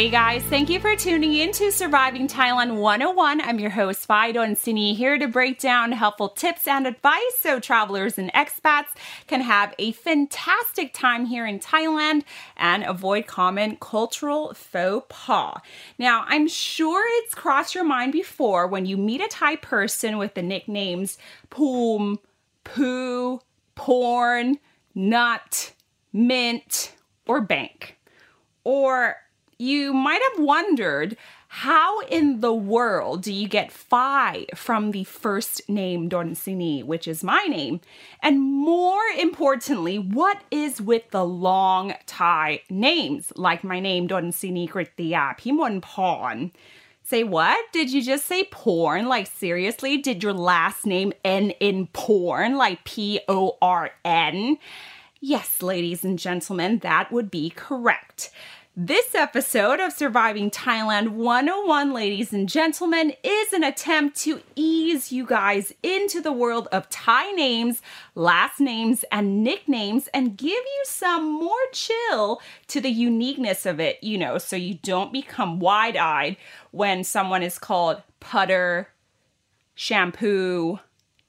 Hey guys, thank you for tuning in to Surviving Thailand 101. I'm your host, Fido and Sini, here to break down helpful tips and advice so travelers and expats can have a fantastic time here in Thailand and avoid common cultural faux pas. Now, I'm sure it's crossed your mind before when you meet a Thai person with the nicknames Poom, Poo, Porn, Nut, Mint, or Bank. Or you might have wondered how in the world do you get Phi from the first name Donsini, which is my name? And more importantly, what is with the long Thai names, like my name Donsini Kritiya Pimonporn? Say what? Did you just say porn? Like seriously? Did your last name end in porn? Like P O R N? Yes, ladies and gentlemen, that would be correct. This episode of Surviving Thailand 101, ladies and gentlemen, is an attempt to ease you guys into the world of Thai names, last names, and nicknames and give you some more chill to the uniqueness of it, you know, so you don't become wide eyed when someone is called putter, shampoo,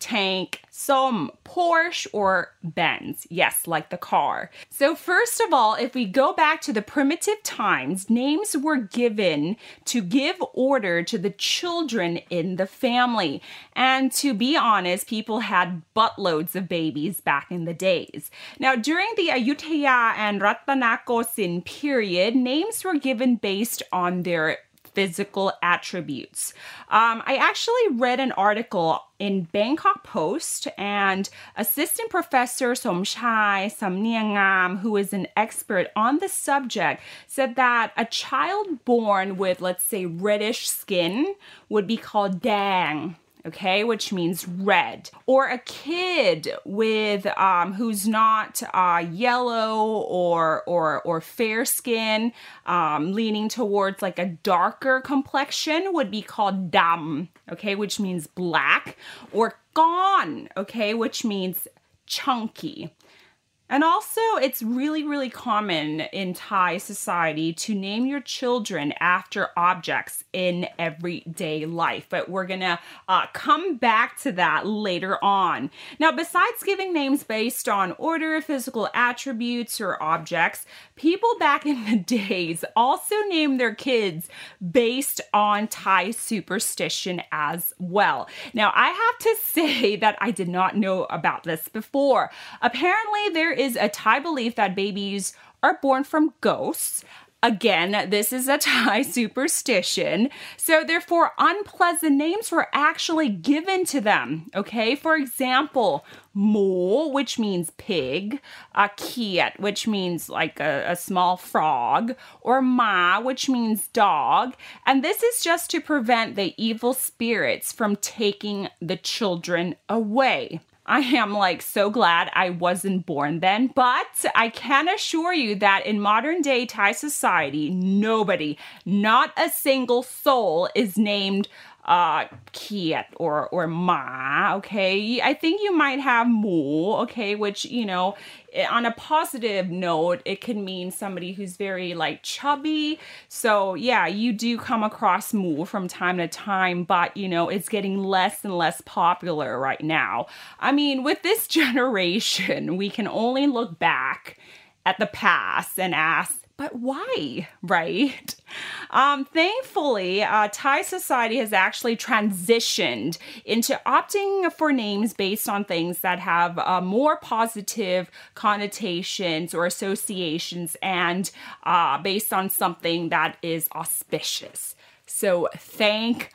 tank, some Porsche or Benz. Yes, like the car. So, first of all, if we go back to the primitive times, names were given to give order to the children in the family. And to be honest, people had buttloads of babies back in the days. Now, during the Ayutthaya and Ratanakosin period, names were given based on their physical attributes. Um, I actually read an article in Bangkok Post, and assistant professor Somchai Samniangam, who is an expert on the subject, said that a child born with, let's say, reddish skin would be called dang okay, which means red, or a kid with um, who's not uh, yellow or or or fair skin, um, leaning towards like a darker complexion, would be called dam, okay, which means black, or gone, okay, which means chunky. And also, it's really, really common in Thai society to name your children after objects in everyday life. But we're going to uh, come back to that later on. Now, besides giving names based on order, physical attributes, or objects, people back in the days also named their kids based on Thai superstition as well. Now, I have to say that I did not know about this before. Apparently, there is a Thai belief that babies are born from ghosts. Again, this is a Thai superstition. So, therefore, unpleasant names were actually given to them. Okay, for example, Mo, which means pig, a kiet, which means like a, a small frog, or ma, which means dog. And this is just to prevent the evil spirits from taking the children away. I am like so glad I wasn't born then, but I can assure you that in modern day Thai society, nobody, not a single soul is named uh kiet or or ma okay? I think you might have mu okay which you know on a positive note it can mean somebody who's very like chubby. So yeah you do come across mu from time to time but you know it's getting less and less popular right now. I mean with this generation we can only look back at the past and ask but why, right? Um, thankfully, uh, Thai society has actually transitioned into opting for names based on things that have uh, more positive connotations or associations and uh, based on something that is auspicious. So, thank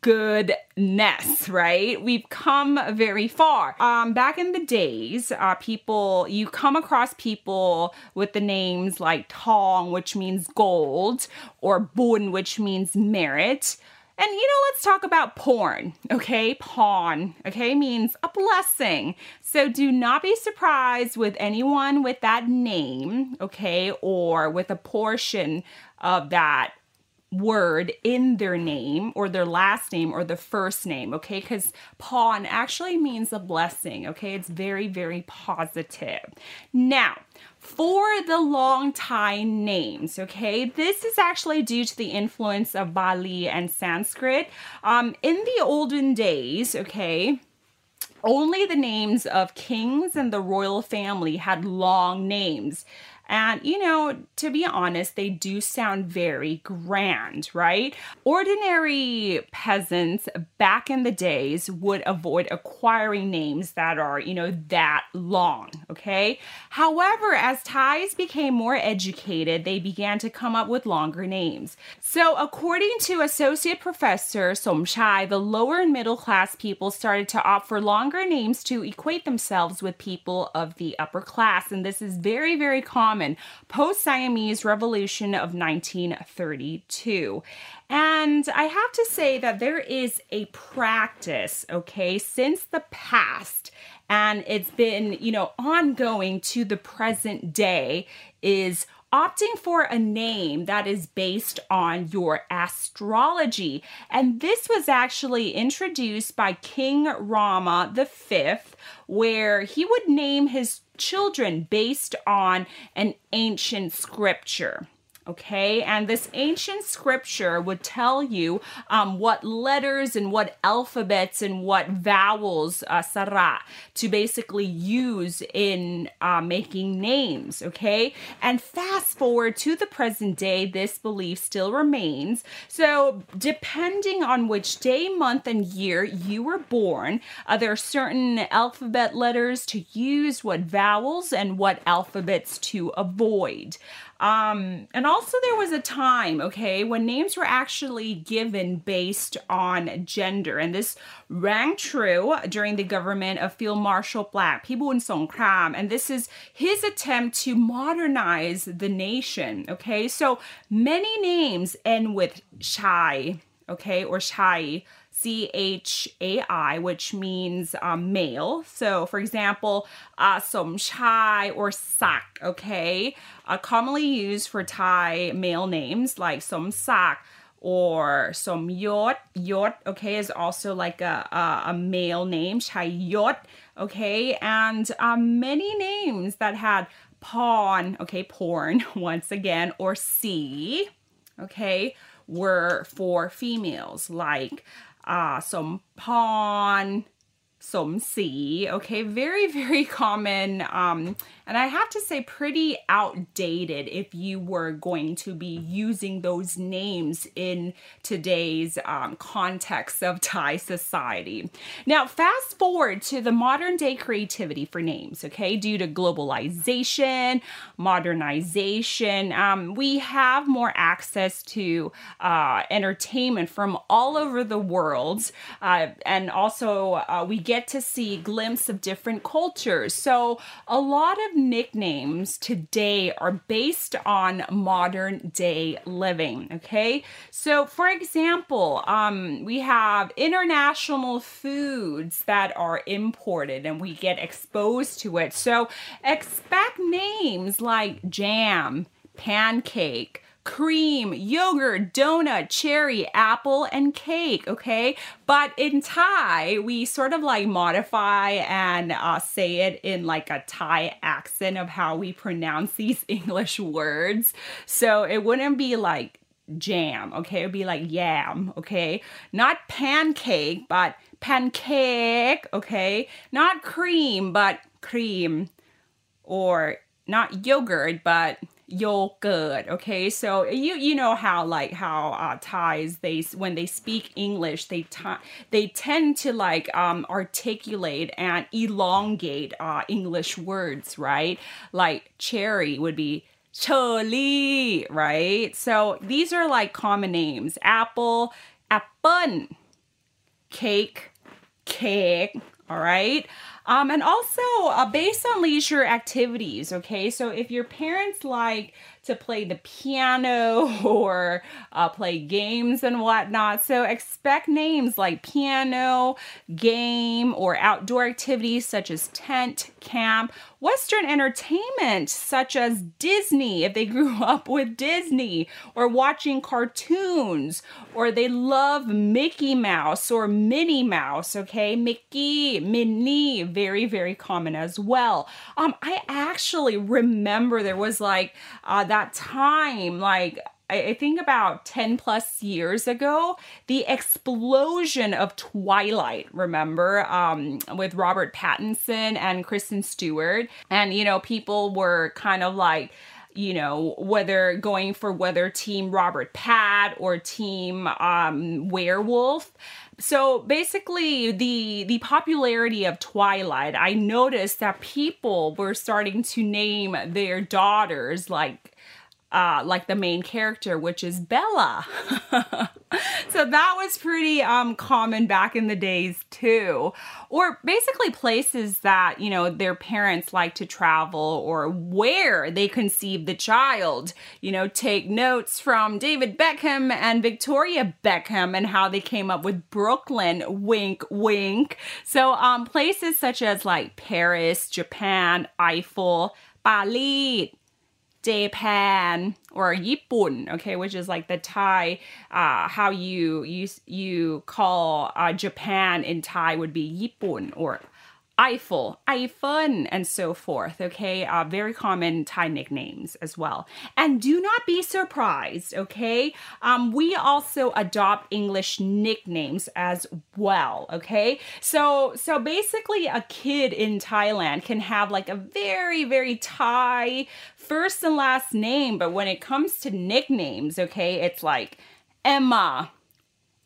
goodness, right? We've come very far. Um, back in the days, uh, people, you come across people with the names like Tong, which means gold, or Bun, which means merit. And you know, let's talk about porn, okay? Pawn, okay, means a blessing. So do not be surprised with anyone with that name, okay, or with a portion of that word in their name or their last name or the first name, okay? Because pawn actually means a blessing, okay? It's very, very positive. Now, for the long Thai names, okay, this is actually due to the influence of Pali and Sanskrit. Um, in the olden days, okay, only the names of kings and the royal family had long names. And, you know, to be honest, they do sound very grand, right? Ordinary peasants back in the days would avoid acquiring names that are, you know, that long, okay? However, as Thais became more educated, they began to come up with longer names. So, according to Associate Professor Somchai, the lower and middle class people started to opt for longer names to equate themselves with people of the upper class. And this is very, very common common post Siamese Revolution of 1932. And I have to say that there is a practice, okay, since the past, and it's been, you know, ongoing to the present day, is opting for a name that is based on your astrology. And this was actually introduced by King Rama V, where he would name his children based on an ancient scripture. Okay, and this ancient scripture would tell you um, what letters and what alphabets and what vowels, uh, to basically use in uh, making names. Okay, and fast forward to the present day, this belief still remains. So, depending on which day, month, and year you were born, uh, there are certain alphabet letters to use, what vowels, and what alphabets to avoid. Um, and also, there was a time, okay, when names were actually given based on gender. And this rang true during the government of Field Marshal Plaek, Pibun Songkram. And this is his attempt to modernize the nation, okay? So many names end with Chai, okay, or Chai C H A I, which means um, male. So, for example, uh, Som Chai or Sak, okay, uh, commonly used for Thai male names like Som Sak or Som Yot. Yot, okay, is also like a, a, a male name, Chai Yot, okay, and uh, many names that had pawn, okay, porn once again, or C, okay, were for females like uh, some pawn, some C. Okay, very, very common. Um, and I have to say, pretty outdated if you were going to be using those names in today's um, context of Thai society. Now, fast forward to the modern day creativity for names, okay? Due to globalization, modernization, um, we have more access to uh, entertainment from all over the world. Uh, and also, uh, we get to see glimpse of different cultures. So, a lot of nicknames today are based on modern day living. Okay, so for example, um, we have international foods that are imported and we get exposed to it. So expect names like jam, pancake cream, yogurt, donut, cherry, apple, and cake, okay? But in Thai, we sort of like modify and uh, say it in like a Thai accent of how we pronounce these English words. So it wouldn't be like jam, okay? It would be like yam, okay? Not pancake, but pancake, okay? Not cream, but cream. Or not yogurt, but yogurt okay? So you you know how like how uh thais they when they speak english they t- they tend to like um articulate and elongate uh english words right? Like cherry would be cherry right? So these are like common names. Apple apple cake cake all right Um, and also uh, based on leisure activities, okay? So if your parents like to play the piano or uh, play games and whatnot. So expect names like piano, game, or outdoor activities such as tent, camp, Western entertainment such as Disney, if they grew up with Disney, or watching cartoons, or they love Mickey Mouse or Minnie Mouse, okay? Mickey, Minnie, very, very common as well. Um, I actually remember there was like uh, that time, like I think about 10 plus years ago, the explosion of Twilight, remember, um, with Robert Pattinson and Kristen Stewart. And, you know, people were kind of like, you know, whether going for whether team Robert Pat or team um, Werewolf. So basically, the the popularity of Twilight, I noticed that people were starting to name their daughters like uh, like the main character, which is Bella. so that was pretty um, common back in the days too. Or basically places that, you know, their parents like to travel or where they conceive the child. You know, take notes from David Beckham and Victoria Beckham and how they came up with Brooklyn, wink, wink. So um, places such as like Paris, Japan, Eiffel, Bali, Japan or Yippun, okay, which is like the Thai, uh, how you you you call uh, Japan in Thai would be Yippun or Eiffel, Eiffel, and so forth. Okay, uh, very common Thai nicknames as well. And do not be surprised. Okay, um, we also adopt English nicknames as well. Okay, so so basically, a kid in Thailand can have like a very very Thai first and last name, but when it comes to nicknames, okay, it's like Emma,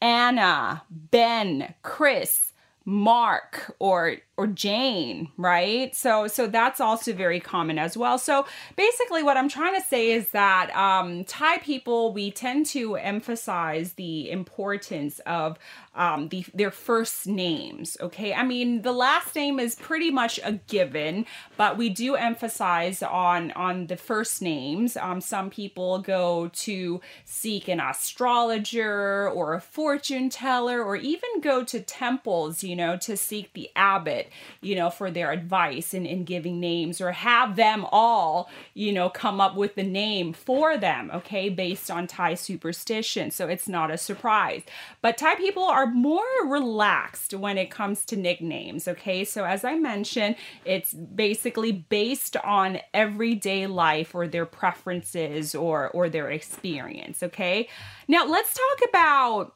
Anna, Ben, Chris. Mark or or Jane, right? So so that's also very common as well. So basically what I'm trying to say is that um Thai people we tend to emphasize the importance of um the their first names, okay? I mean, the last name is pretty much a given, but we do emphasize on on the first names. Um some people go to seek an astrologer or a fortune teller or even go to temples, you know, to seek the abbot you know, for their advice in, in giving names or have them all, you know, come up with the name for them, okay, based on Thai superstition. So it's not a surprise. But Thai people are more relaxed when it comes to nicknames, okay? So as I mentioned, it's basically based on everyday life or their preferences or or their experience, okay? Now let's talk about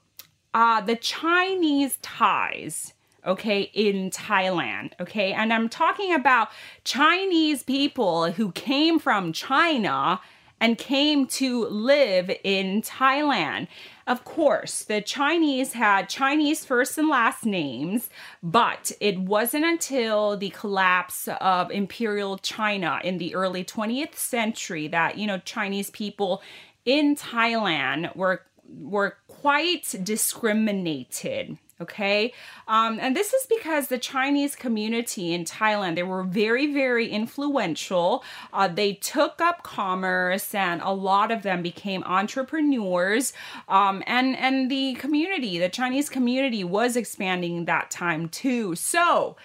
uh, the Chinese Thais okay, in Thailand, okay? And I'm talking about Chinese people who came from China and came to live in Thailand. Of course, the Chinese had Chinese first and last names, but it wasn't until the collapse of imperial China in the early 20th century that, you know, Chinese people in Thailand were were quite discriminated okay? Um, and this is because the chinese community in thailand they were very very influential. Uh, they took up commerce and a lot of them became entrepreneurs. Um, and and the community the chinese community was expanding that time too. So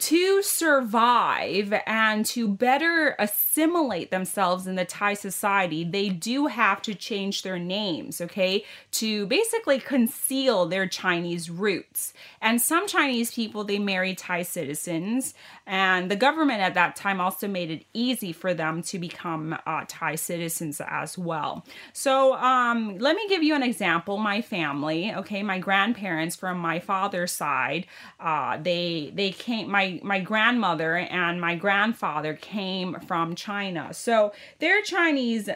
to survive and to better assimilate themselves in the Thai society, they do have to change their names, okay, to basically conceal their Chinese roots. And some Chinese people, they marry Thai citizens, and the government at that time also made it easy for them to become uh, Thai citizens as well. So um, let me give you an example. My family, okay, my grandparents from my father's side, uh, they they came. My my grandmother and my grandfather came from China, so they're Chinese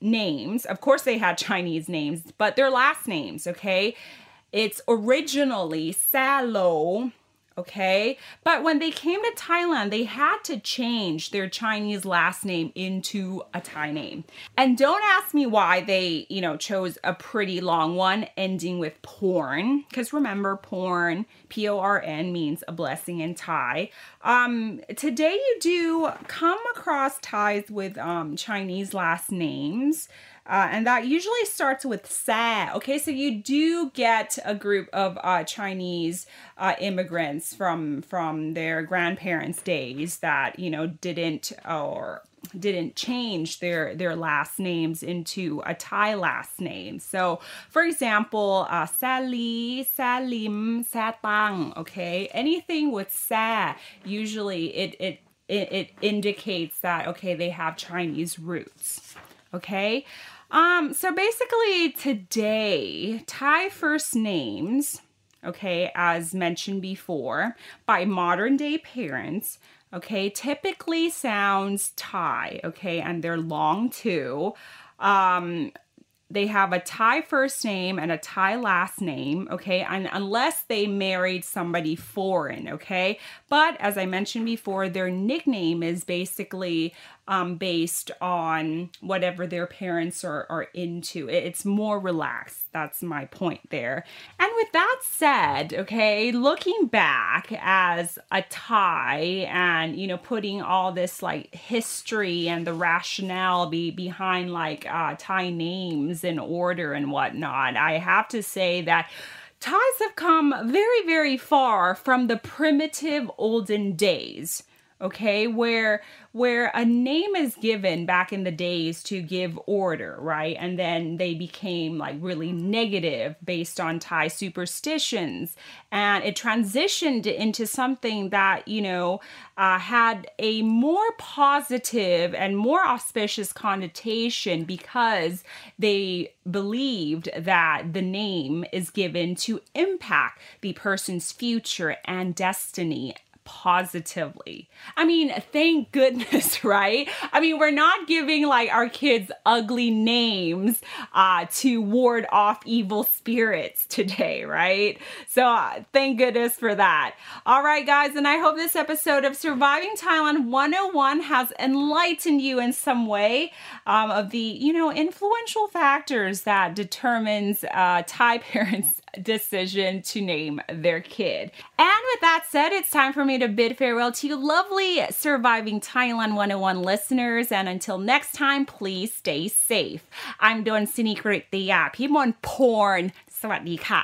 names. Of course, they had Chinese names, but their last names, okay. It's originally Salo okay? But when they came to Thailand, they had to change their Chinese last name into a Thai name. And don't ask me why they, you know, chose a pretty long one ending with porn, because remember, porn, P O R N, means a blessing in Thai. Um, today, you do come across Thais with um, Chinese last names. Uh, and that usually starts with sa. Okay, so you do get a group of uh, Chinese uh, immigrants from from their grandparents' days that you know didn't or didn't change their their last names into a Thai last name. So, for example, uh, Sally, Salim, Satang. Okay, anything with Sa, usually it it, it indicates that okay they have Chinese roots. Okay. Um, so basically today, Thai first names, okay, as mentioned before, by modern day parents, okay, typically sounds Thai, okay, and they're long too. Um, they have a Thai first name and a Thai last name, okay? And unless they married somebody foreign, okay? But as I mentioned before, their nickname is basically um, based on whatever their parents are, are into. It's more relaxed. That's my point there. And with that said, okay, looking back as a Thai and, you know, putting all this like history and the rationale be, behind like uh, Thai names in order and whatnot, I have to say that. Thais have come very, very far from the primitive olden days okay where where a name is given back in the days to give order right? And then they became like really negative based on thai superstitions. And it transitioned into something that you know uh, had a more positive and more auspicious connotation because they believed that the name is given to impact the person's future and destiny positively. I mean, thank goodness, right? I mean, we're not giving like our kids ugly names uh, to ward off evil spirits today, right? So uh, thank goodness for that. All right, guys, and I hope this episode of Surviving Thailand 101 has enlightened you in some way um, of the, you know, influential factors that determines uh, Thai parents' decision to name their kid. And with that said, it's time for me to bid farewell to you lovely Surviving Thailand 101 listeners. And until next time, please stay safe. I'm Don Sinikritia, Pimon Porn. สวัสดีค่ะ